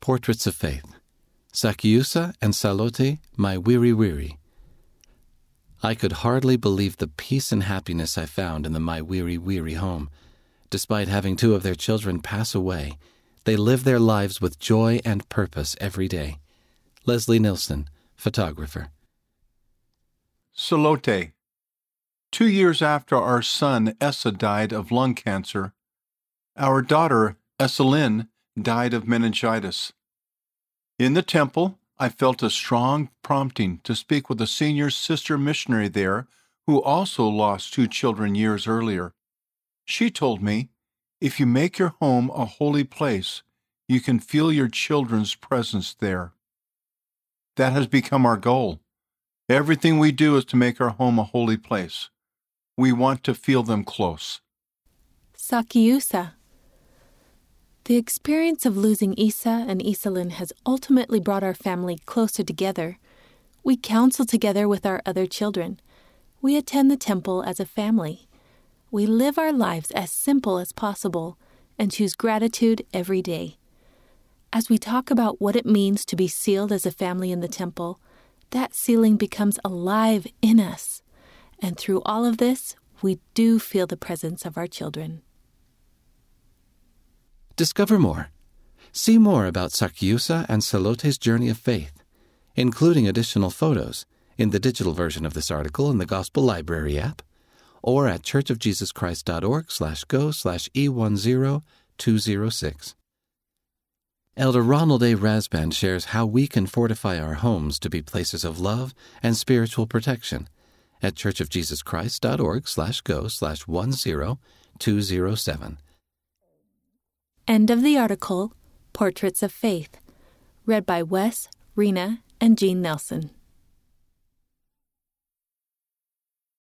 Portraits of Faith. Sakiusa and Salote, my weary weary. I could hardly believe the peace and happiness I found in the My Weary Weary home. Despite having two of their children pass away, they live their lives with joy and purpose every day. Leslie Nilsson, photographer. Salote. Two years after our son Essa died of lung cancer, our daughter Esselyn died of meningitis. In the temple, I felt a strong prompting to speak with a senior sister missionary there who also lost two children years earlier. She told me, if you make your home a holy place, you can feel your children's presence there. That has become our goal. Everything we do is to make our home a holy place. We want to feel them close. Sakiusa. The experience of losing Isa and Iselin has ultimately brought our family closer together. We counsel together with our other children. We attend the temple as a family. We live our lives as simple as possible and choose gratitude every day. As we talk about what it means to be sealed as a family in the temple, that sealing becomes alive in us. And through all of this, we do feel the presence of our children. Discover more. See more about Sakiusa and Salote's journey of faith, including additional photos in the digital version of this article in the Gospel Library app or at churchofjesuschrist.org slash go slash E10206. Elder Ronald A. Rasband shares how we can fortify our homes to be places of love and spiritual protection at churchofjesuschrist.org slash go slash 10207. End of the article Portraits of Faith, read by Wes, Rena, and Jean Nelson.